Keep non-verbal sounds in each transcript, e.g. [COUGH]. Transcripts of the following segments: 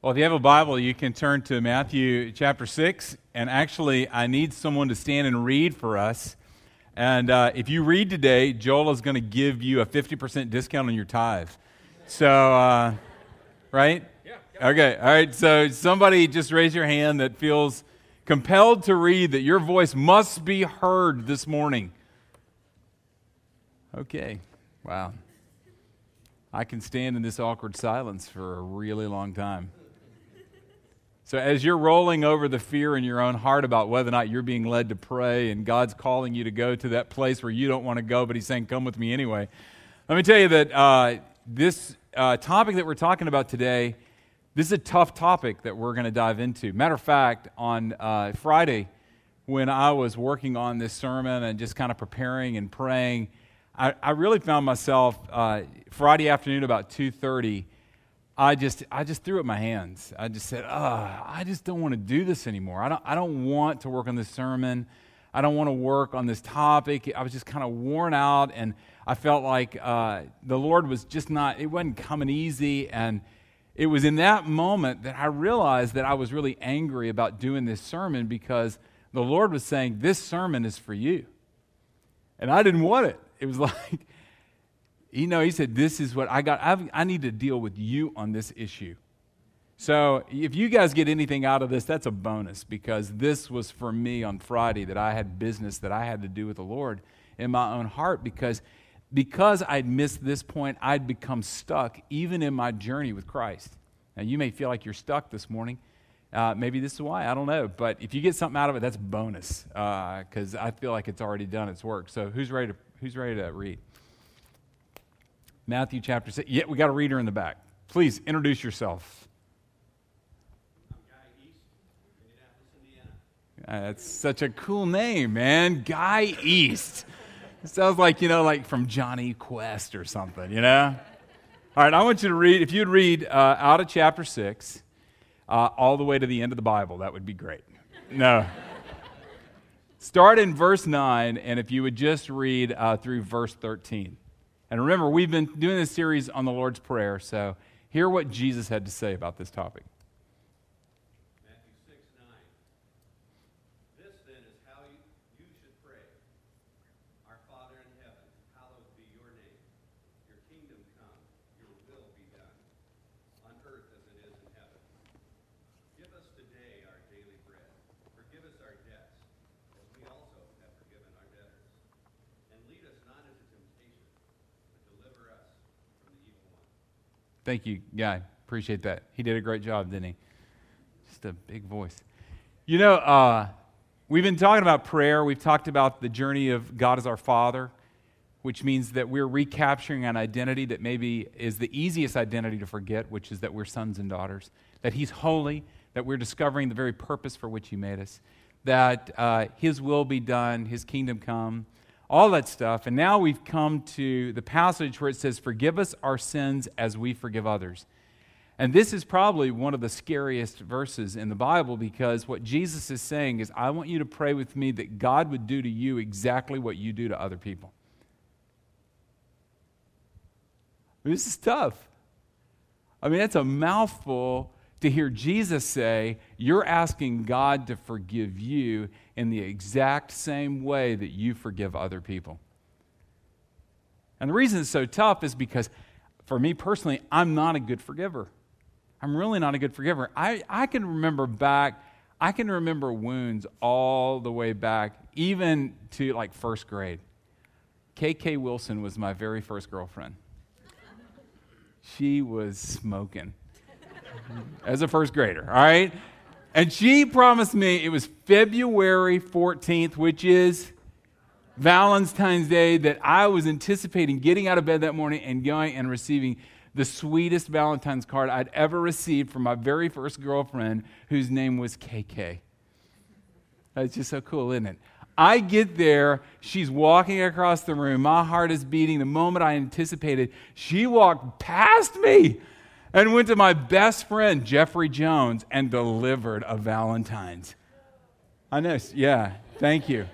Well, if you have a Bible, you can turn to Matthew chapter 6. And actually, I need someone to stand and read for us. And uh, if you read today, Joel is going to give you a 50% discount on your tithe. So, uh, right? Yeah. Okay. All right. So, somebody just raise your hand that feels compelled to read that your voice must be heard this morning. Okay. Wow. I can stand in this awkward silence for a really long time. So, as you're rolling over the fear in your own heart about whether or not you're being led to pray and God's calling you to go to that place where you don't want to go, but He's saying, Come with me anyway, let me tell you that uh, this uh, topic that we're talking about today, this is a tough topic that we're going to dive into. Matter of fact, on uh, Friday, when I was working on this sermon and just kind of preparing and praying, I, I really found myself uh, Friday afternoon about 2:30 I just, I just threw up my hands. I just said, oh, I just don't want to do this anymore. I don't, I don't want to work on this sermon. I don't want to work on this topic. I was just kind of worn out, and I felt like uh, the Lord was just not, it wasn't coming easy. And it was in that moment that I realized that I was really angry about doing this sermon because the Lord was saying, This sermon is for you. And I didn't want it. It was [LAUGHS] like, you know, he said, This is what I got. I've, i need to deal with you on this issue. So if you guys get anything out of this, that's a bonus because this was for me on Friday that I had business that I had to do with the Lord in my own heart because because I'd missed this point, I'd become stuck even in my journey with Christ. Now, you may feel like you're stuck this morning. Uh, maybe this is why. I don't know. But if you get something out of it, that's bonus because uh, I feel like it's already done its work. So who's ready to, who's ready to read? Matthew chapter 6. Yeah, we got a reader in the back. Please introduce yourself. That's such a cool name, man. Guy East. It sounds like, you know, like from Jonny Quest or something, you know? All right, I want you to read, if you'd read uh, out of chapter 6 uh, all the way to the end of the Bible, that would be great. No. Start in verse 9, and if you would just read uh, through verse 13. And remember, we've been doing this series on the Lord's Prayer, so hear what Jesus had to say about this topic. Thank you, Guy. Appreciate that. He did a great job, didn't he? Just a big voice. You know, uh, we've been talking about prayer. We've talked about the journey of God as our Father, which means that we're recapturing an identity that maybe is the easiest identity to forget, which is that we're sons and daughters, that He's holy, that we're discovering the very purpose for which He made us, that uh, His will be done, His kingdom come all that stuff. And now we've come to the passage where it says, Forgive us our sins as we forgive others. And this is probably one of the scariest verses in the Bible because what Jesus is saying is, I want you to pray with me that God would do to you exactly what you do to other people. This is tough. I mean, that's a mouthful to hear Jesus say, You're asking God to forgive you in the exact same way that you forgive other people. And the reason it's so tough is because, for me personally, I'm not a good forgiver. I'm really not a good forgiver. I, I can remember back, I can remember wounds all the way back, even to like first grade. KK Wilson was my very first girlfriend. She was smoking as a first grader, all right? And she promised me it was February 14th, which is Valentine's Day, that I was anticipating getting out of bed that morning and going and receiving the sweetest Valentine's card I'd ever received from my very first girlfriend, whose name was KK. That's just so cool, isn't it? I get there, she's walking across the room, my heart is beating. The moment I anticipated, she walked past me and went to my best friend, Jeffrey Jones, and delivered a Valentine's. I know, yeah, thank you.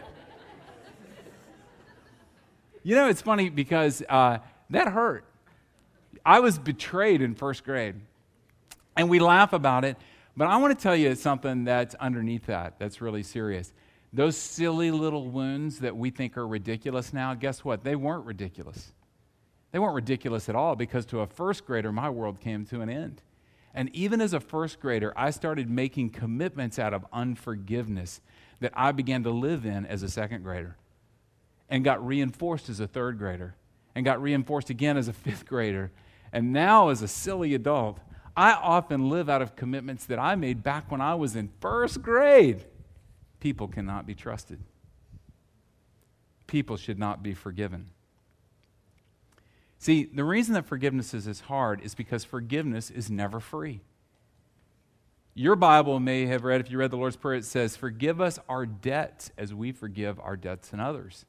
You know, it's funny because uh, that hurt. I was betrayed in first grade. And we laugh about it, but I want to tell you something that's underneath that that's really serious. Those silly little wounds that we think are ridiculous now, guess what? They weren't ridiculous. They weren't ridiculous at all because to a first grader, my world came to an end. And even as a first grader, I started making commitments out of unforgiveness that I began to live in as a second grader and got reinforced as a third grader and got reinforced again as a [LAUGHS] fifth grader. And now, as a silly adult, I often live out of commitments that I made back when I was in first grade. People cannot be trusted, people should not be forgiven. See, the reason that forgiveness is hard is because forgiveness is never free. Your Bible may have read, if you read the Lord's Prayer, it says, Forgive us our debts as we forgive our debts and others.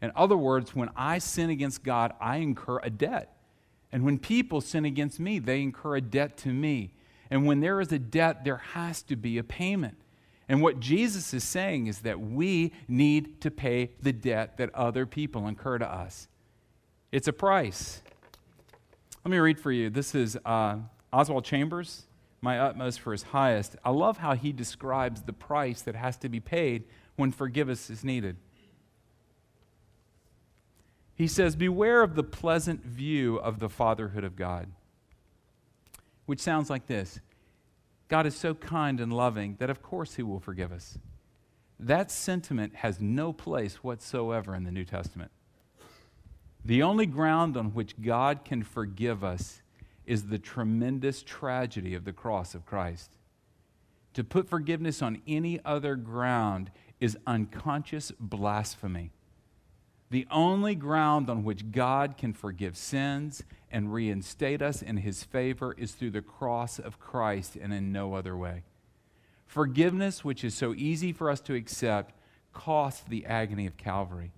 In other words, when I sin against God, I incur a debt. And when people sin against me, they incur a debt to me. And when there is a debt, there has to be a payment. And what Jesus is saying is that we need to pay the debt that other people incur to us. It's a price. Let me read for you. This is uh, Oswald Chambers, My Utmost for His Highest. I love how he describes the price that has to be paid when forgiveness is needed. He says, Beware of the pleasant view of the fatherhood of God, which sounds like this God is so kind and loving that, of course, He will forgive us. That sentiment has no place whatsoever in the New Testament. The only ground on which God can forgive us is the tremendous tragedy of the cross of Christ. To put forgiveness on any other ground is unconscious blasphemy. The only ground on which God can forgive sins and reinstate us in his favor is through the cross of Christ and in no other way. Forgiveness, which is so easy for us to accept, costs the agony of Calvary.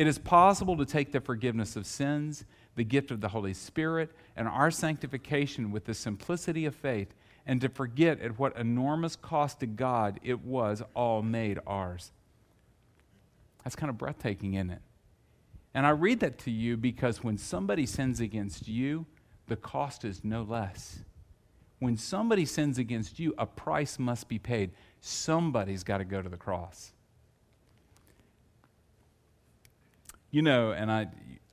It is possible to take the forgiveness of sins, the gift of the Holy Spirit, and our sanctification with the simplicity of faith and to forget at what enormous cost to God it was all made ours. That's kind of breathtaking, isn't it? And I read that to you because when somebody sins against you, the cost is no less. When somebody sins against you, a price must be paid. Somebody's got to go to the cross. You know, and I,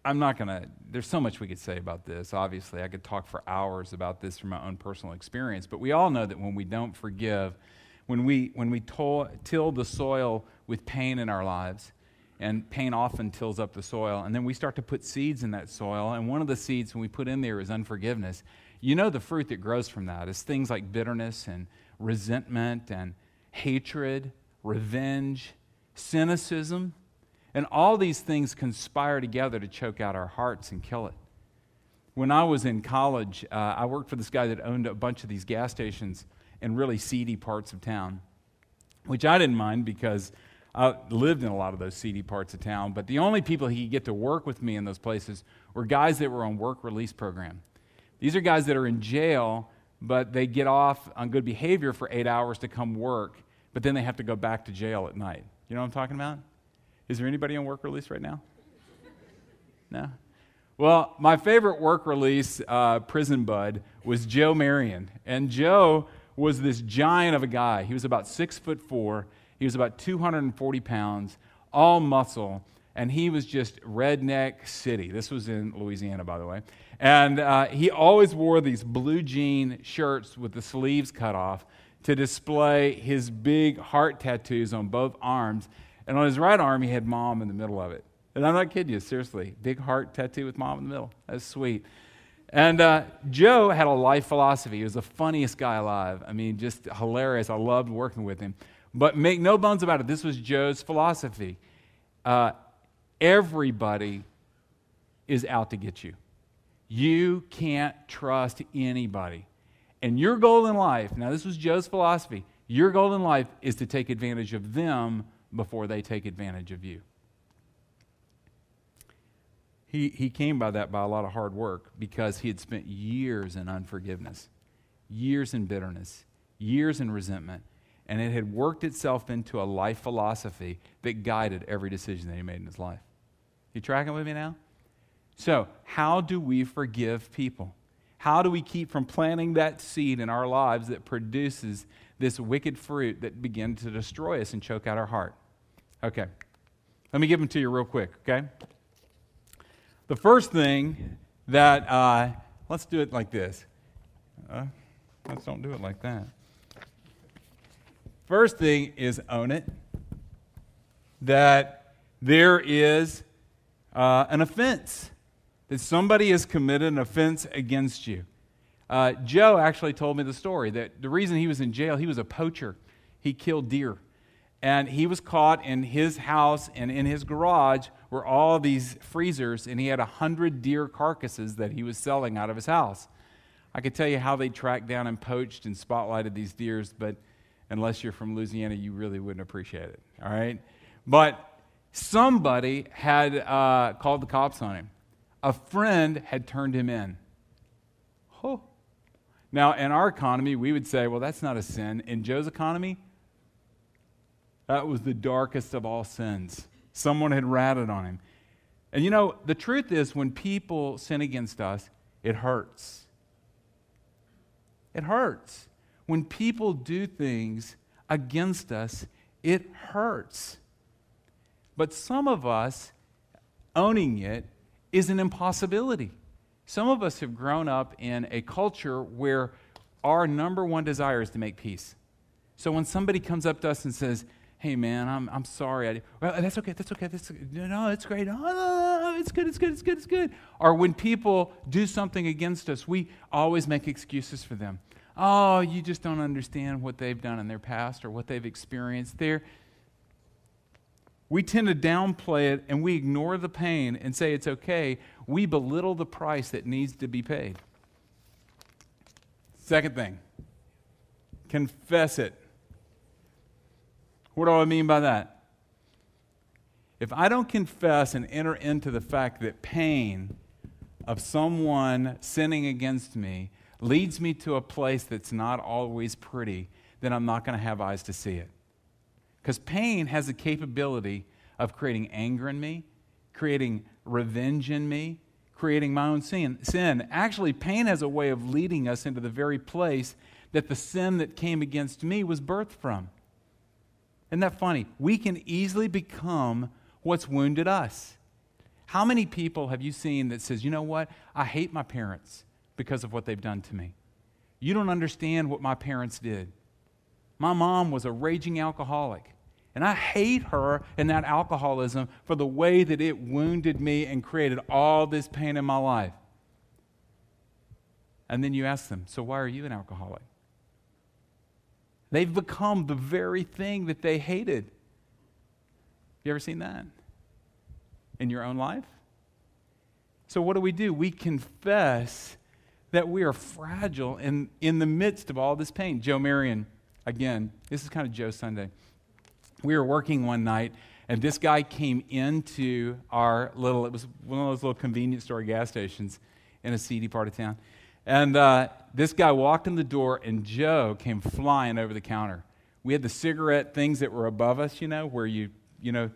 I'm not going to, there's so much we could say about this. Obviously, I could talk for hours about this from my own personal experience, but we all know that when we don't forgive, when we, when we toll, till the soil with pain in our lives, and pain often tills up the soil, and then we start to put seeds in that soil, and one of the seeds when we put in there is unforgiveness. You know, the fruit that grows from that is things like bitterness and resentment and hatred, revenge, cynicism and all these things conspire together to choke out our hearts and kill it. When I was in college, uh, I worked for this guy that owned a bunch of these gas stations in really seedy parts of town, which I didn't mind because I lived in a lot of those seedy parts of town. But the only people he could get to work with me in those places were guys that were on work release program. These are guys that are in jail, but they get off on good behavior for eight hours to come work, but then they have to go back to jail at night. You know what I'm talking about? Is there anybody on work release right now? No? Well, my favorite work release uh, prison bud was Joe Marion. And Joe was this giant of a guy. He was about six foot four, he was about 240 pounds, all muscle, and he was just redneck city. This was in Louisiana, by the way. And uh, he always wore these blue jean shirts with the sleeves cut off to display his big heart tattoos on both arms. And on his right arm, he had mom in the middle of it. And I'm not kidding you, seriously. Big heart tattoo with mom in the middle. That's sweet. And uh, Joe had a life philosophy. He was the funniest guy alive. I mean, just hilarious. I loved working with him. But make no bones about it, this was Joe's philosophy. Uh, everybody is out to get you. You can't trust anybody. And your goal in life, now this was Joe's philosophy, your goal in life is to take advantage of them before they take advantage of you. He, he came by that by a lot of hard work because he had spent years in unforgiveness, years in bitterness, years in resentment, and it had worked itself into a life philosophy that guided every decision that he made in his life. You tracking with me now? So, how do we forgive people? How do we keep from planting that seed in our lives that produces this wicked fruit that begins to destroy us and choke out our heart? Okay. Let me give them to you real quick, okay? The first thing that, uh, let's do it like this. Uh, let's don't do it like that. First thing is own it. That there is uh, an offense, that somebody has committed an offense against you. Uh, Joe actually told me the story that the reason he was in jail, he was a poacher. He killed deer. And he was caught in his house and in his garage were all these freezers, and he had a hundred deer carcasses that he was selling out of his house. I could tell you how they tracked down and poached and spotlighted these deers, but unless you're from Louisiana, you really wouldn't appreciate it. All right? But somebody had uh, called the cops on him. A friend had turned him in. Now, in our economy, we would say, well, that's not a sin. In Joe's economy, that was the darkest of all sins. Someone had ratted on him. And you know, the truth is, when people sin against us, it hurts. It hurts. When people do things against us, it hurts. But some of us, owning it is an impossibility. Some of us have grown up in a culture where our number one desire is to make peace. So when somebody comes up to us and says, hey man, I'm, I'm sorry. I, well, that's okay, that's okay. That's, no, it's great. No, it's good, it's good, it's good, it's good. Or when people do something against us, we always make excuses for them. Oh, you just don't understand what they've done in their past or what they've experienced. There, we tend to downplay it and we ignore the pain and say it's okay. We belittle the price that needs to be paid. Second thing, confess it. What do I mean by that? If I don't confess and enter into the fact that pain of someone sinning against me leads me to a place that's not always pretty, then I'm not going to have eyes to see it. Because pain has the capability of creating anger in me, creating revenge in me, creating my own sin. sin. Actually, pain has a way of leading us into the very place that the sin that came against me was birthed from. Isn't that funny? We can easily become what's wounded us. How many people have you seen that says, you know what? I hate my parents because of what they've done to me. You don't understand what my parents did. My mom was a raging alcoholic. And I hate her and that alcoholism for the way that it wounded me and created all this pain in my life. And then you ask them, So why are you an alcoholic? They've become the very thing that they hated. You ever seen that in your own life? So, what do we do? We confess that we are fragile in, in the midst of all this pain. Joe Marion, again, this is kind of Joe Sunday. We were working one night, and this guy came into our little, it was one of those little convenience store gas stations in a seedy part of town. And uh, this guy walked in the door, and Joe came flying over the counter. We had the cigarette things that were above us, you know, where you, you know,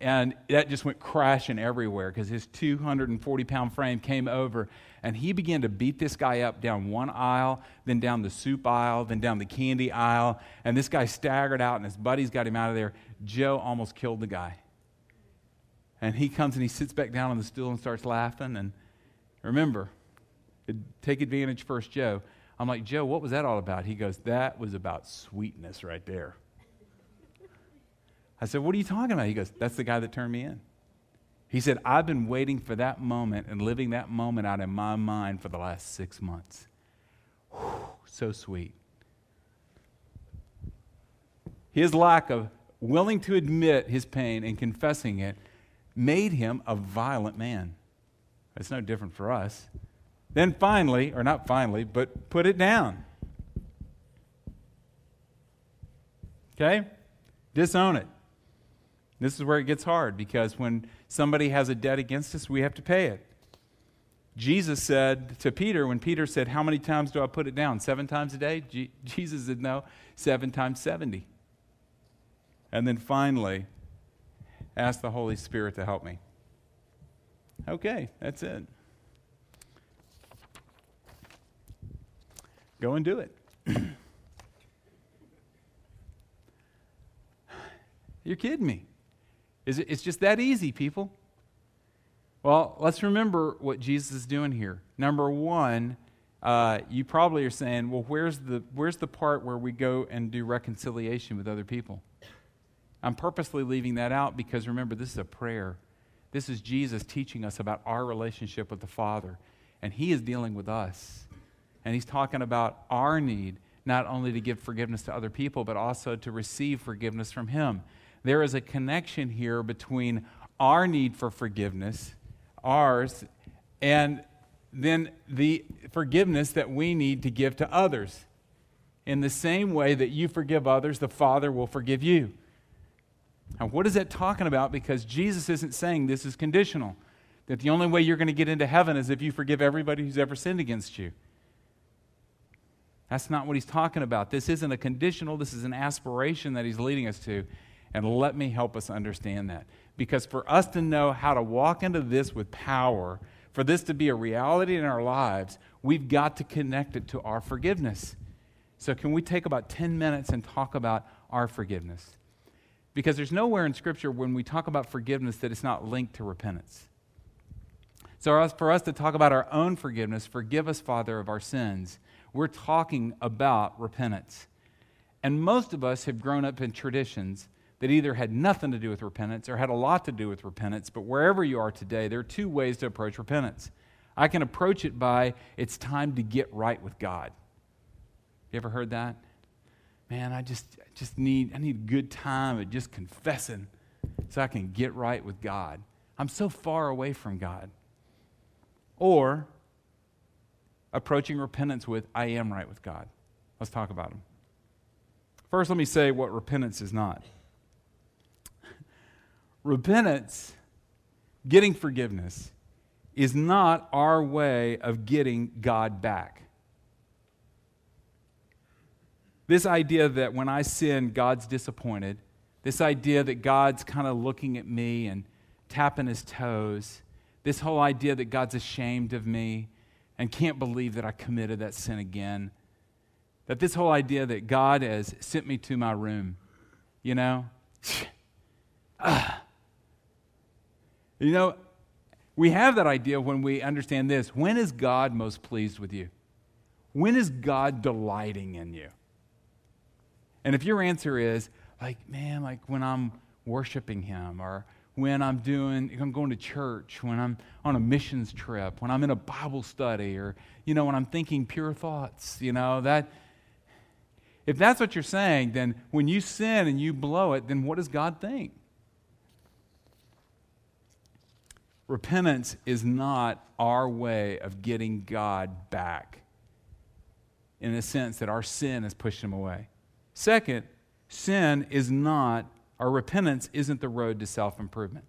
and that just went crashing everywhere because his 240 pound frame came over and he began to beat this guy up down one aisle, then down the soup aisle, then down the candy aisle. And this guy staggered out and his buddies got him out of there. Joe almost killed the guy. And he comes and he sits back down on the stool and starts laughing. And remember, take advantage first, Joe. I'm like, Joe, what was that all about? He goes, That was about sweetness right there. I said, What are you talking about? He goes, That's the guy that turned me in. He said, I've been waiting for that moment and living that moment out in my mind for the last six months. Whew, so sweet. His lack of willing to admit his pain and confessing it made him a violent man. It's no different for us. Then finally, or not finally, but put it down. Okay? Disown it. This is where it gets hard because when somebody has a debt against us, we have to pay it. Jesus said to Peter, when Peter said, How many times do I put it down? Seven times a day? Jesus said, No, seven times 70. And then finally, ask the Holy Spirit to help me. Okay, that's it. Go and do it. [CLEARS THROAT] You're kidding me. Is it, it's just that easy, people. Well, let's remember what Jesus is doing here. Number one, uh, you probably are saying, well, where's the, where's the part where we go and do reconciliation with other people? I'm purposely leaving that out because remember, this is a prayer. This is Jesus teaching us about our relationship with the Father. And He is dealing with us. And He's talking about our need not only to give forgiveness to other people, but also to receive forgiveness from Him. There is a connection here between our need for forgiveness, ours, and then the forgiveness that we need to give to others. In the same way that you forgive others, the Father will forgive you. Now, what is that talking about? Because Jesus isn't saying this is conditional, that the only way you're going to get into heaven is if you forgive everybody who's ever sinned against you. That's not what he's talking about. This isn't a conditional, this is an aspiration that he's leading us to. And let me help us understand that. Because for us to know how to walk into this with power, for this to be a reality in our lives, we've got to connect it to our forgiveness. So, can we take about 10 minutes and talk about our forgiveness? Because there's nowhere in Scripture when we talk about forgiveness that it's not linked to repentance. So, for us to talk about our own forgiveness, forgive us, Father, of our sins, we're talking about repentance. And most of us have grown up in traditions that either had nothing to do with repentance or had a lot to do with repentance. But wherever you are today, there are two ways to approach repentance. I can approach it by it's time to get right with God. You ever heard that? man, I just, just need, I need a good time at just confessing so I can get right with God. I'm so far away from God. Or approaching repentance with, I am right with God. Let's talk about them. First, let me say what repentance is not. Repentance, getting forgiveness, is not our way of getting God back. This idea that when I sin, God's disappointed, this idea that God's kind of looking at me and tapping his toes, this whole idea that God's ashamed of me and can't believe that I committed that sin again, that this whole idea that God has sent me to my room, you know? [SIGHS] Ah. You know, we have that idea when we understand this. When is God most pleased with you? When is God delighting in you? And if your answer is, like, man, like when I'm worshiping Him, or when I'm doing, I'm going to church, when I'm on a missions trip, when I'm in a Bible study, or, you know, when I'm thinking pure thoughts, you know, that, if that's what you're saying, then when you sin and you blow it, then what does God think? Repentance is not our way of getting God back in the sense that our sin has pushed him away. Second, sin is not, our repentance isn't the road to self improvement.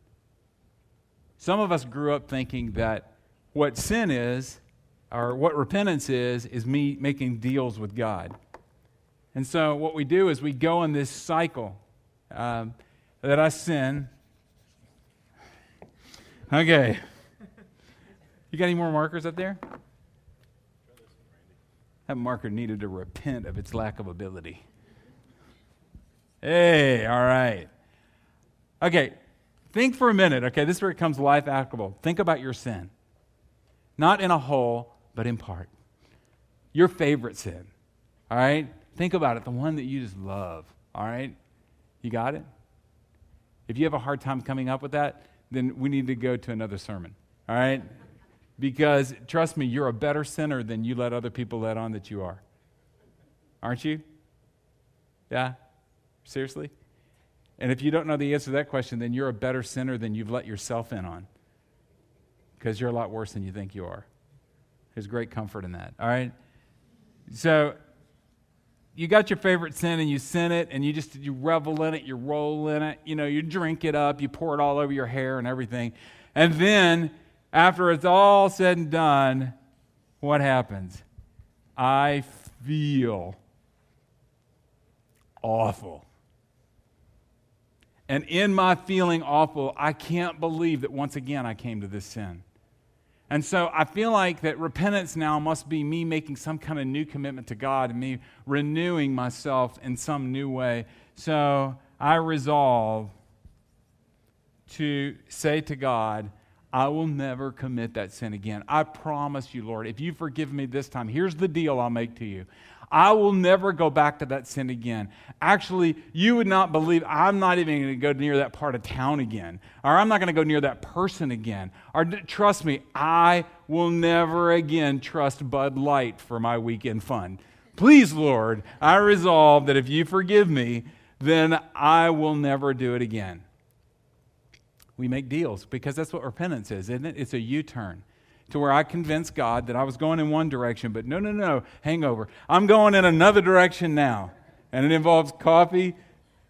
Some of us grew up thinking that what sin is, or what repentance is, is me making deals with God. And so what we do is we go in this cycle um, that I sin. Okay. You got any more markers up there? That marker needed to repent of its lack of ability. Hey, all right. Okay, think for a minute. Okay, this is where it comes life applicable. Think about your sin. Not in a whole, but in part. Your favorite sin. All right? Think about it, the one that you just love. All right? You got it? If you have a hard time coming up with that, then we need to go to another sermon. All right? Because trust me, you're a better sinner than you let other people let on that you are. Aren't you? Yeah? Seriously? And if you don't know the answer to that question, then you're a better sinner than you've let yourself in on. Because you're a lot worse than you think you are. There's great comfort in that. All right? So you got your favorite sin and you sin it and you just you revel in it, you roll in it, you know, you drink it up, you pour it all over your hair and everything. And then after it's all said and done, what happens? I feel awful. And in my feeling awful, I can't believe that once again I came to this sin. And so I feel like that repentance now must be me making some kind of new commitment to God and me renewing myself in some new way. So I resolve to say to God, I will never commit that sin again. I promise you, Lord, if you forgive me this time, here's the deal I'll make to you. I will never go back to that sin again. Actually, you would not believe I'm not even going to go near that part of town again, or I'm not going to go near that person again. Or trust me, I will never again trust Bud Light for my weekend fun. Please, Lord, I resolve that if you forgive me, then I will never do it again. We make deals because that's what repentance is, isn't it? It's a U turn to where I convinced God that I was going in one direction, but no, no, no, hangover. I'm going in another direction now. And it involves coffee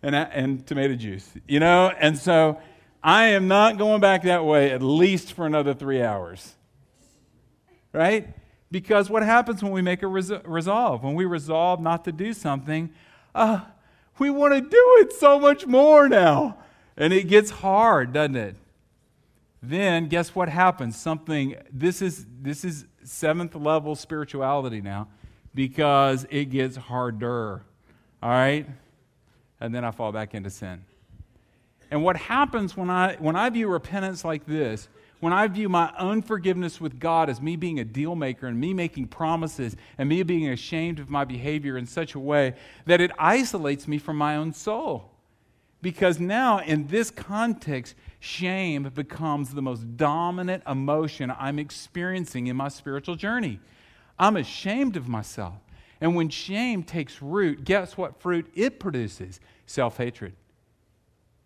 and, and tomato juice, you know? And so I am not going back that way at least for another three hours. Right? Because what happens when we make a res- resolve? When we resolve not to do something, uh, we want to do it so much more now. And it gets hard, doesn't it? Then guess what happens? Something, this is, this is seventh level spirituality now because it gets harder. All right? And then I fall back into sin. And what happens when I, when I view repentance like this, when I view my unforgiveness with God as me being a deal maker and me making promises and me being ashamed of my behavior in such a way that it isolates me from my own soul. Because now, in this context, shame becomes the most dominant emotion I'm experiencing in my spiritual journey. I'm ashamed of myself. And when shame takes root, guess what fruit it produces? Self hatred.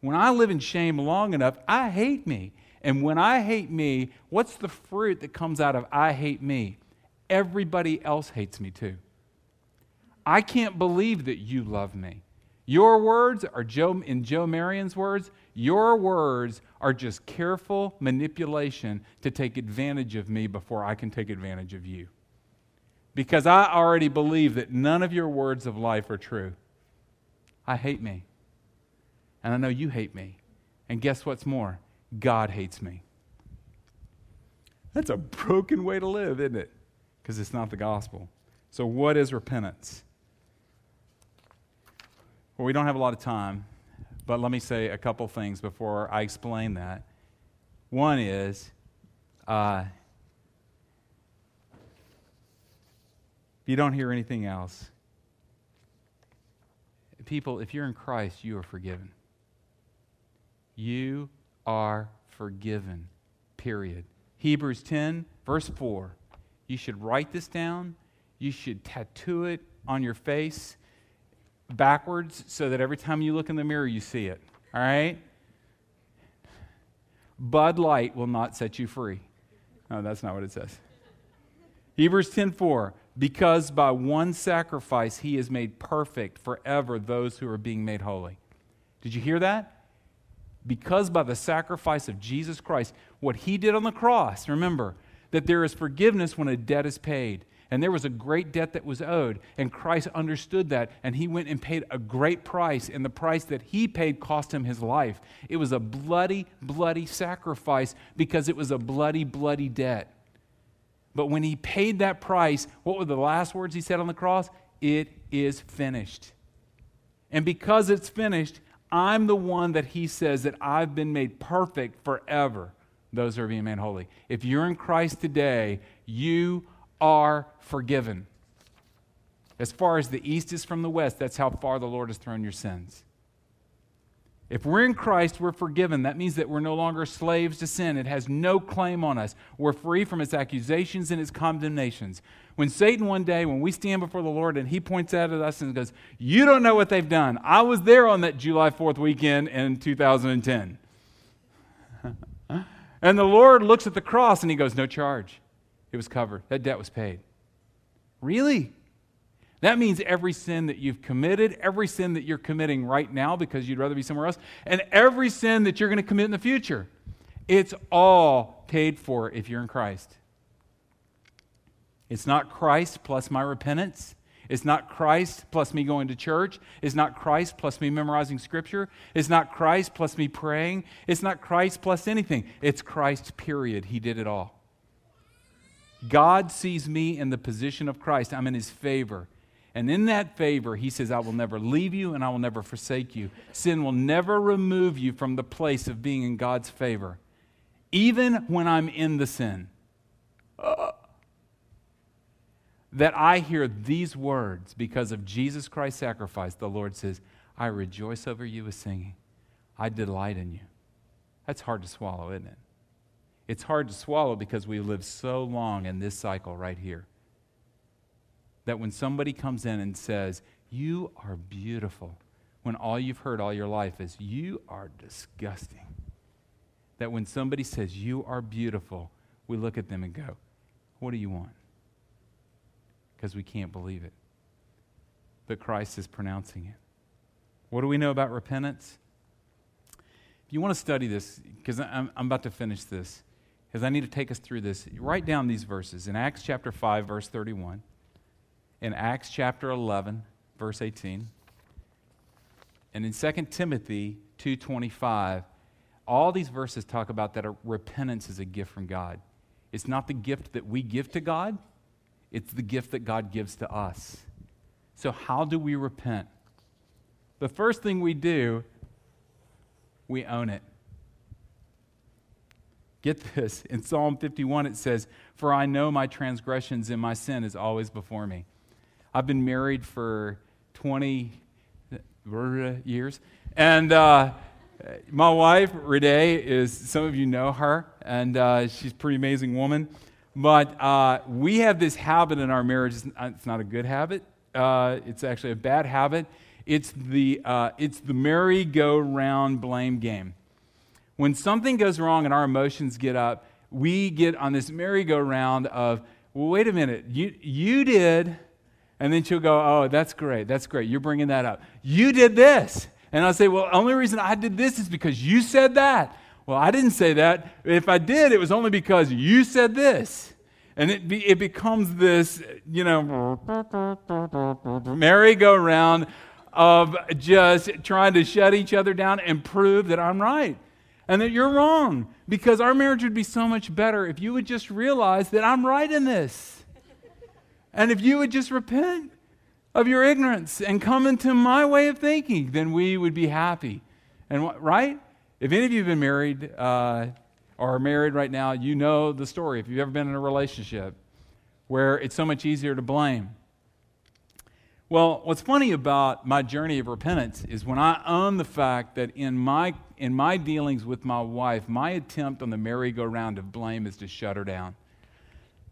When I live in shame long enough, I hate me. And when I hate me, what's the fruit that comes out of I hate me? Everybody else hates me too. I can't believe that you love me. Your words are Joe, in Joe Marion's words, your words are just careful manipulation to take advantage of me before I can take advantage of you. Because I already believe that none of your words of life are true. I hate me. And I know you hate me. And guess what's more? God hates me. That's a broken way to live, isn't it? Because it's not the gospel. So, what is repentance? Well, we don't have a lot of time, but let me say a couple things before I explain that. One is, uh, if you don't hear anything else, people, if you're in Christ, you are forgiven. You are forgiven, period. Hebrews 10, verse 4. You should write this down. You should tattoo it on your face backwards so that every time you look in the mirror, you see it. All right? Bud Light will not set you free. No, that's not what it says. Hebrews 10:4 because by one sacrifice he has made perfect forever those who are being made holy. Did you hear that? Because by the sacrifice of Jesus Christ, what he did on the cross, remember that there is forgiveness when a debt is paid. And there was a great debt that was owed. And Christ understood that. And he went and paid a great price. And the price that he paid cost him his life. It was a bloody, bloody sacrifice because it was a bloody, bloody debt. But when he paid that price, what were the last words he said on the cross? It is finished. And because it's finished, I'm the one that he says that I've been made perfect forever. Those are being made holy. If you're in Christ today, you are forgiven. As far as the east is from the west, that's how far the Lord has thrown your sins. If we're in Christ, we're forgiven. That means that we're no longer slaves to sin. It has no claim on us. We're free from its accusations and its condemnations. When Satan one day, when we stand before the Lord and he points out at us and goes, You don't know what they've done. I was there on that July 4th weekend in 2010. [LAUGHS] and the Lord looks at the cross and he goes, No charge. It was covered. That debt was paid. Really? That means every sin that you've committed, every sin that you're committing right now because you'd rather be somewhere else, and every sin that you're going to commit in the future. It's all paid for if you're in Christ. It's not Christ plus my repentance. It's not Christ plus me going to church. It's not Christ plus me memorizing scripture. It's not Christ plus me praying. It's not Christ plus anything. It's Christ, period. He did it all. God sees me in the position of Christ. I'm in his favor. And in that favor, he says, I will never leave you and I will never forsake you. Sin will never remove you from the place of being in God's favor, even when I'm in the sin. Uh, that I hear these words because of Jesus Christ's sacrifice, the Lord says, I rejoice over you with singing. I delight in you. That's hard to swallow, isn't it? It's hard to swallow because we live so long in this cycle right here. That when somebody comes in and says, You are beautiful, when all you've heard all your life is, You are disgusting. That when somebody says, You are beautiful, we look at them and go, What do you want? Because we can't believe it. But Christ is pronouncing it. What do we know about repentance? If you want to study this, because I'm, I'm about to finish this, because I need to take us through this, write down these verses in Acts chapter 5, verse 31, in Acts chapter 11, verse 18, and in 2 Timothy 2.25, all these verses talk about that repentance is a gift from God. It's not the gift that we give to God, it's the gift that God gives to us. So, how do we repent? The first thing we do, we own it. Get this. In Psalm 51, it says, For I know my transgressions and my sin is always before me. I've been married for 20 years. And uh, my wife, Renee, is, some of you know her, and uh, she's a pretty amazing woman. But uh, we have this habit in our marriage. It's not a good habit, uh, it's actually a bad habit. It's the, uh, it's the merry-go-round blame game. When something goes wrong and our emotions get up, we get on this merry-go-round of, well, wait a minute, you, you did, and then she'll go, oh, that's great, that's great, you're bringing that up. You did this. And I'll say, well, the only reason I did this is because you said that. Well, I didn't say that. If I did, it was only because you said this. And it, be, it becomes this, you know, merry-go-round of just trying to shut each other down and prove that I'm right and that you're wrong. Because our marriage would be so much better if you would just realize that I'm right in this. and if you would just repent of your ignorance and come into my way of thinking, then we would be happy. And right? If any of you have been married uh, or are married right now, you know the story. If you've ever been in a relationship where it's so much easier to blame. Well, what's funny about my journey of repentance is when I own the fact that in my, in my dealings with my wife, my attempt on the merry-go-round of blame is to shut her down.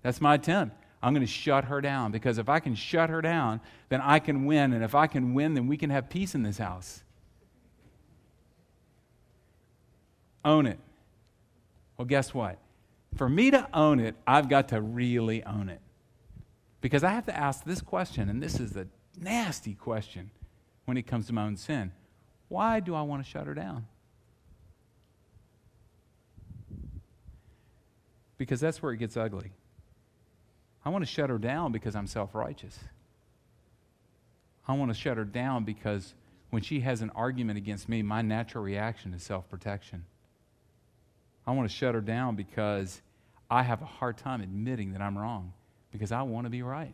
That's my attempt. I'm going to shut her down because if I can shut her down, then I can win. And if I can win, then we can have peace in this house. Own it. Well, guess what? For me to own it, I've got to really own it. Because I have to ask this question, and this is a nasty question when it comes to my own sin. Why do I want to shut her down? Because that's where it gets ugly. I want to shut her down because I'm self righteous. I want to shut her down because when she has an argument against me, my natural reaction is self protection. I want to shut her down because I have a hard time admitting that I'm wrong because I want to be right.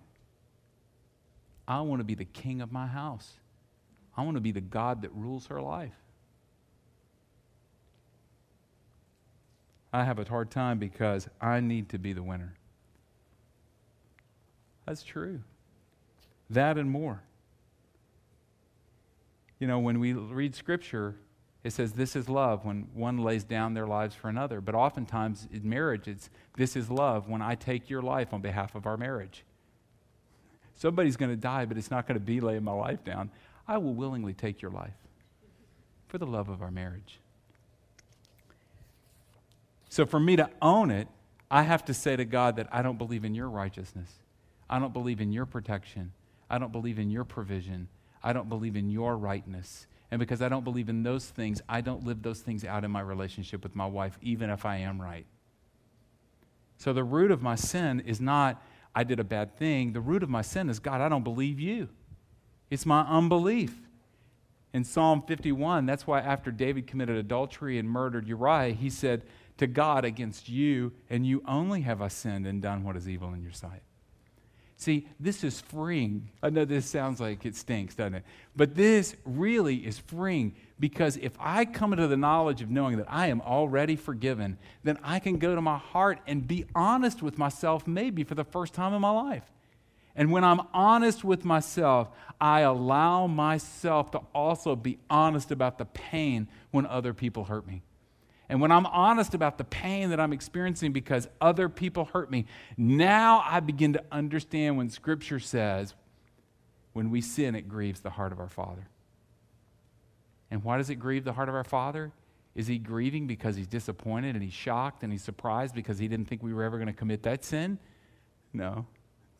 I want to be the king of my house. I want to be the God that rules her life. I have a hard time because I need to be the winner. That's true. That and more. You know, when we read Scripture, it says this is love when one lays down their lives for another. But oftentimes in marriage, it's this is love when I take your life on behalf of our marriage. Somebody's going to die, but it's not going to be laying my life down. I will willingly take your life for the love of our marriage. So for me to own it, I have to say to God that I don't believe in your righteousness. I don't believe in your protection. I don't believe in your provision. I don't believe in your rightness. And because I don't believe in those things, I don't live those things out in my relationship with my wife, even if I am right. So the root of my sin is not I did a bad thing. The root of my sin is God, I don't believe you. It's my unbelief. In Psalm 51, that's why after David committed adultery and murdered Uriah, he said, to God against you, and you only have I sinned and done what is evil in your sight. See, this is freeing. I know this sounds like it stinks, doesn't it? But this really is freeing because if I come into the knowledge of knowing that I am already forgiven, then I can go to my heart and be honest with myself, maybe for the first time in my life. And when I'm honest with myself, I allow myself to also be honest about the pain when other people hurt me. And when I'm honest about the pain that I'm experiencing because other people hurt me, now I begin to understand when Scripture says, when we sin, it grieves the heart of our Father. And why does it grieve the heart of our Father? Is he grieving because he's disappointed and he's shocked and he's surprised because he didn't think we were ever going to commit that sin? No.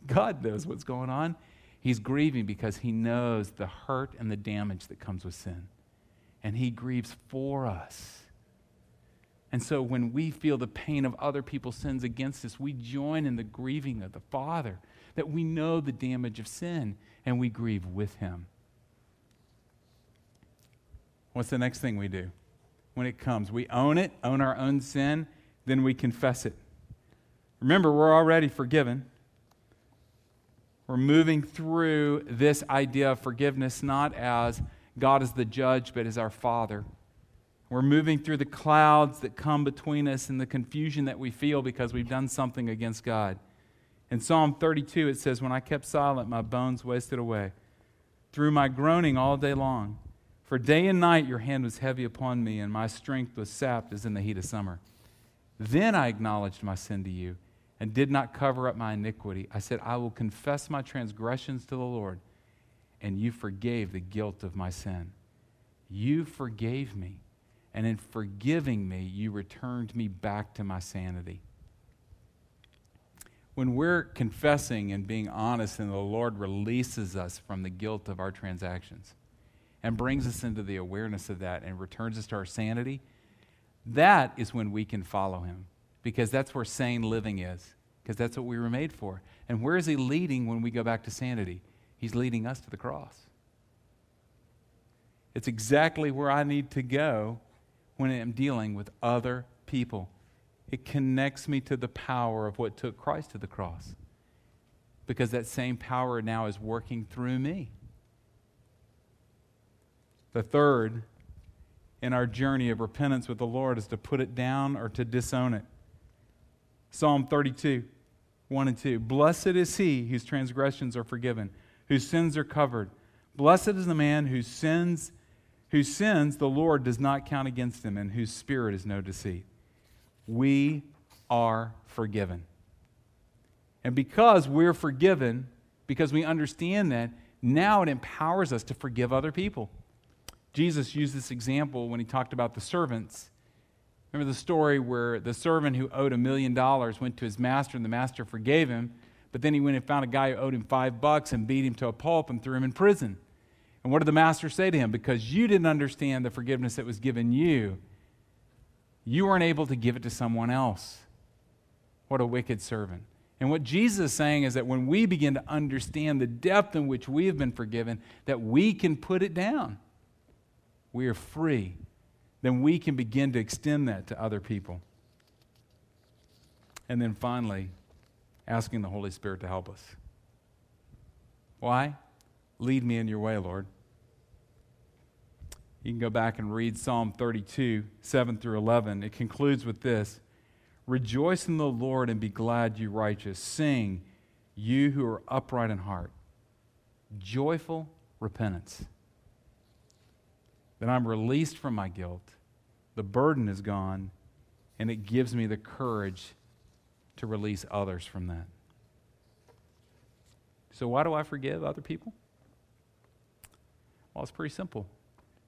God knows what's going on. He's grieving because he knows the hurt and the damage that comes with sin. And he grieves for us. And so when we feel the pain of other people's sins against us, we join in the grieving of the Father, that we know the damage of sin and we grieve with him. What's the next thing we do when it comes? We own it, own our own sin, then we confess it. Remember, we're already forgiven. We're moving through this idea of forgiveness not as God is the judge, but as our Father. We're moving through the clouds that come between us and the confusion that we feel because we've done something against God. In Psalm 32, it says, When I kept silent, my bones wasted away through my groaning all day long. For day and night your hand was heavy upon me, and my strength was sapped as in the heat of summer. Then I acknowledged my sin to you and did not cover up my iniquity. I said, I will confess my transgressions to the Lord, and you forgave the guilt of my sin. You forgave me and in forgiving me, you returned me back to my sanity. When we're confessing and being honest, and the Lord releases us from the guilt of our transactions and brings us into the awareness of that and returns us to our sanity, that is when we can follow Him because that's where sane living is, because that's what we were made for. And where is He leading when we go back to sanity? He's leading us to the cross. It's exactly where I need to go when I'm dealing with other people. It connects me to the power of what took Christ to the cross. Because that same power now is working through me. The third in our journey of repentance with the Lord is to put it down or to disown it. Psalm 32, 1 and 2. Blessed is he whose transgressions are forgiven, whose sins are covered. Blessed is the man whose sins whose sins the Lord does not count against him, and whose spirit is no deceit. We are forgiven. And because we're forgiven, because we understand that, now it empowers us to forgive other people. Jesus used this example when he talked about the servants. Remember the story where the servant who owed a million dollars went to his master and the master forgave him, but then he went and found a guy who owed him five bucks and beat him to a pulp and threw him in prison. And what did the master say to him? Because you didn't understand the forgiveness that was given you, you weren't able to give it to someone else. What a wicked servant. And what Jesus is saying is that when we begin to understand the depth in which we have been forgiven, that we can put it down. We are free. Then we can begin to extend that to other people. And then finally, asking the Holy Spirit to help us. Why? Lead me in your way, Lord. You can go back and read Psalm 32, 7 through 11. It concludes with this Rejoice in the Lord and be glad, you righteous. Sing, you who are upright in heart. Joyful repentance. That I'm released from my guilt, the burden is gone, and it gives me the courage to release others from that. So, why do I forgive other people? Well, it's pretty simple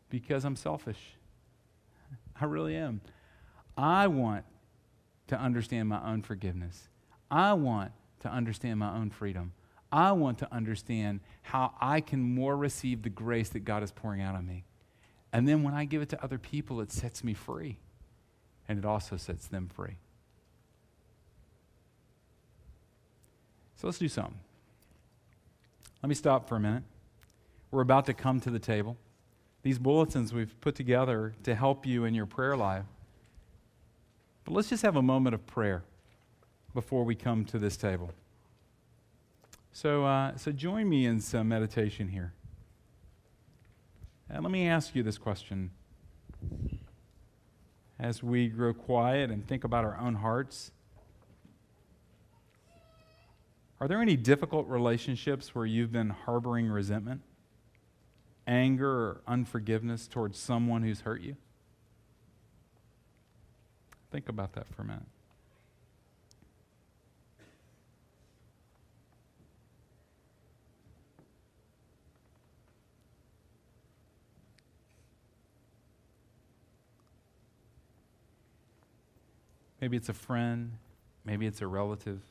because I'm selfish. [LAUGHS] I really am. I want to understand my own forgiveness. I want to understand my own freedom. I want to understand how I can more receive the grace that God is pouring out on me. And then when I give it to other people, it sets me free. And it also sets them free. So let's do something. Let me stop for a minute. We're about to come to the table these bulletins we've put together to help you in your prayer life. But let's just have a moment of prayer before we come to this table. So, uh, so join me in some meditation here. And let me ask you this question. As we grow quiet and think about our own hearts, are there any difficult relationships where you've been harboring resentment, anger, or unforgiveness towards someone who's hurt you? Think about that for a minute. Maybe it's a friend. Maybe it's a relative.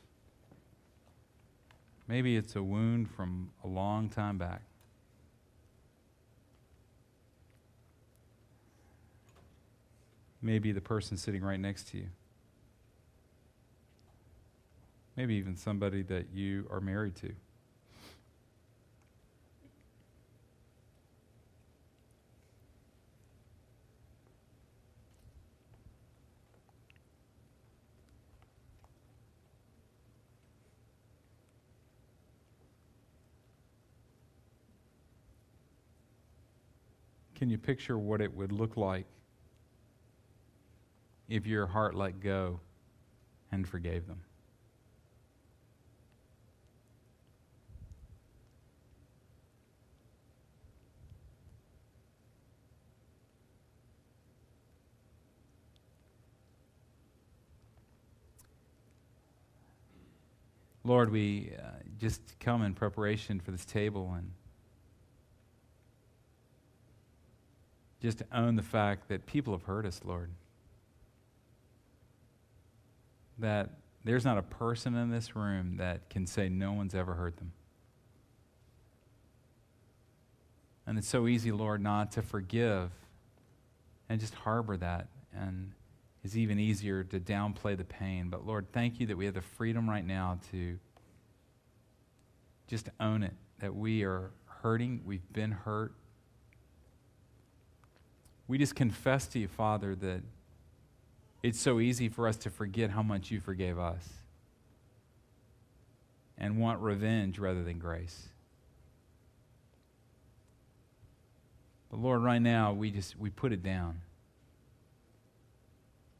Maybe it's a wound from a long time back. Maybe the person sitting right next to you. Maybe even somebody that you are married to. Can you picture what it would look like if your heart let go and forgave them? Lord, we uh, just come in preparation for this table and just own the fact that people have hurt us, Lord. That there's not a person in this room that can say no one's ever hurt them. And it's so easy, Lord, not to forgive and just harbor that. And it's even easier to downplay the pain. But Lord, thank you that we have the freedom right now to just own it, that we are hurting, we've been hurt, we just confess to you, Father, that it's so easy for us to forget how much you forgave us and want revenge rather than grace. But Lord, right now we just we put it down.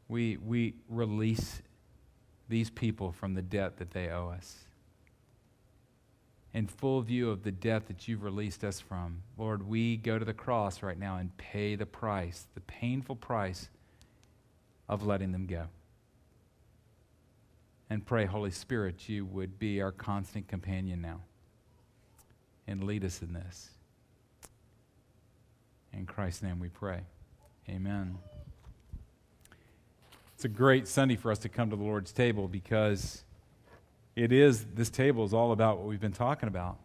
We we release these people from the debt that they owe us in full view of the debt that you've released us from. Lord, we go to the cross right now and pay the price, the painful price of letting them go. And pray, Holy Spirit, you would be our constant companion now and lead us in this. In Christ's name we pray. Amen. It's a great Sunday for us to come to the Lord's table because it is, this table is all about what we've been talking about.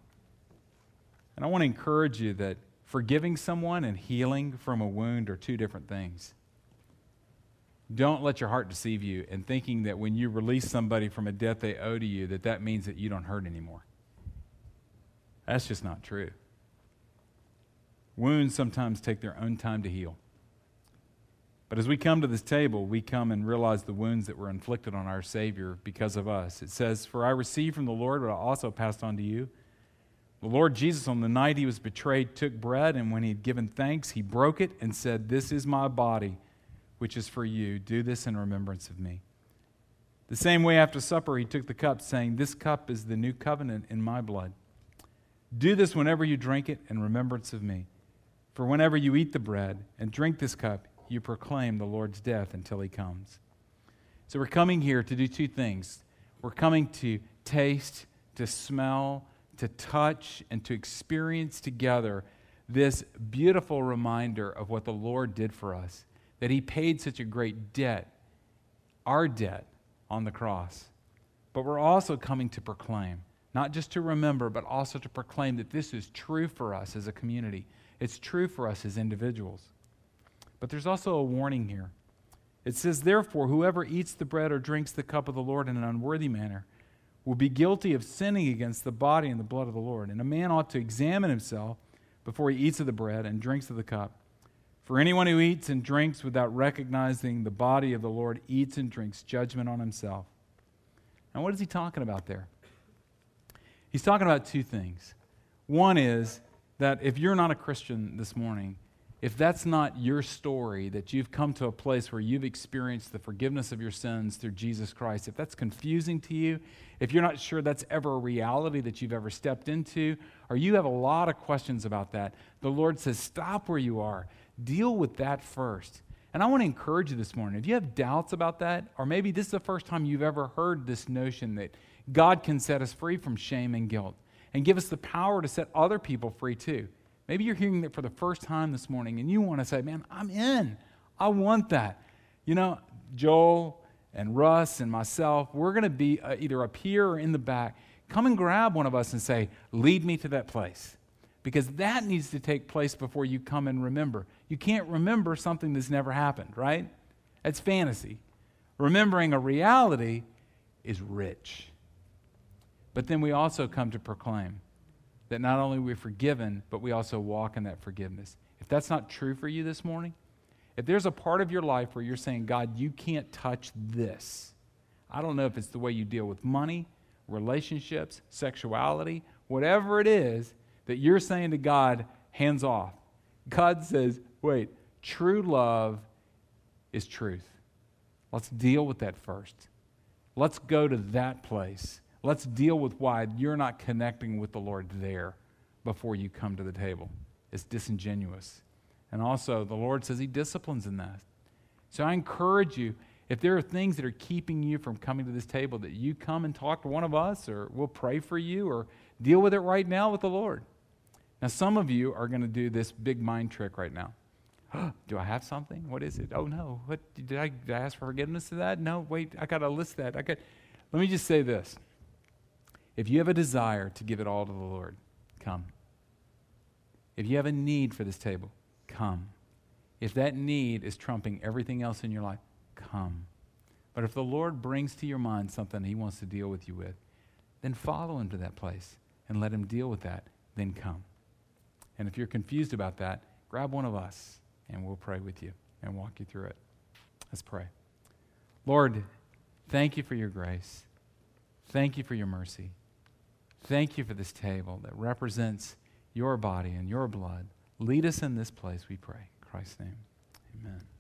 And I want to encourage you that forgiving someone and healing from a wound are two different things. Don't let your heart deceive you in thinking that when you release somebody from a debt they owe to you, that that means that you don't hurt anymore. That's just not true. Wounds sometimes take their own time to heal. But as we come to this table, we come and realize the wounds that were inflicted on our Savior because of us. It says, For I received from the Lord what I also passed on to you. The Lord Jesus, on the night he was betrayed, took bread, and when he had given thanks, he broke it and said, This is my body, which is for you. Do this in remembrance of me. The same way after supper, he took the cup, saying, This cup is the new covenant in my blood. Do this whenever you drink it in remembrance of me. For whenever you eat the bread and drink this cup, you proclaim the Lord's death until he comes. So we're coming here to do two things. We're coming to taste, to smell, to touch, and to experience together this beautiful reminder of what the Lord did for us, that he paid such a great debt, our debt, on the cross. But we're also coming to proclaim, not just to remember, but also to proclaim that this is true for us as a community. It's true for us as individuals. But there's also a warning here. It says, Therefore, whoever eats the bread or drinks the cup of the Lord in an unworthy manner will be guilty of sinning against the body and the blood of the Lord. And a man ought to examine himself before he eats of the bread and drinks of the cup. For anyone who eats and drinks without recognizing the body of the Lord eats and drinks judgment on himself. Now, what is he talking about there? He's talking about two things. One is that if you're not a Christian this morning, if that's not your story, that you've come to a place where you've experienced the forgiveness of your sins through Jesus Christ, if that's confusing to you, if you're not sure that's ever a reality that you've ever stepped into, or you have a lot of questions about that, the Lord says, stop where you are. Deal with that first. And I want to encourage you this morning. If you have doubts about that, or maybe this is the first time you've ever heard this notion that God can set us free from shame and guilt and give us the power to set other people free too. Maybe you're hearing that for the first time this morning and you want to say, man, I'm in. I want that. You know, Joel and Russ and myself, we're going to be uh, either up here or in the back. Come and grab one of us and say, lead me to that place. Because that needs to take place before you come and remember. You can't remember something that's never happened, right? That's fantasy. Remembering a reality is rich. But then we also come to proclaim that not only we're forgiven, but we also walk in that forgiveness. If that's not true for you this morning, if there's a part of your life where you're saying, God, you can't touch this, I don't know if it's the way you deal with money, relationships, sexuality, whatever it is that you're saying to God, hands off. God says, wait, true love is truth. Let's deal with that first. Let's go to that place Let's deal with why you're not connecting with the Lord there before you come to the table. It's disingenuous. And also, the Lord says He disciplines in that. So I encourage you, if there are things that are keeping you from coming to this table, that you come and talk to one of us, or we'll pray for you, or deal with it right now with the Lord. Now, some of you are going to do this big mind trick right now. [GASPS] do I have something? What is it? Oh no! What did I, did I ask for forgiveness to that? No, wait, I got to list that. I got. Let me just say this. If you have a desire to give it all to the Lord, come. If you have a need for this table, come. If that need is trumping everything else in your life, come. But if the Lord brings to your mind something he wants to deal with you with, then follow him to that place and let him deal with that, then come. And if you're confused about that, grab one of us and we'll pray with you and walk you through it. Let's pray. Lord, thank you for your grace. Thank you for your mercy. Thank you for this table that represents your body and your blood. Lead us in this place, we pray. In Christ's name, amen.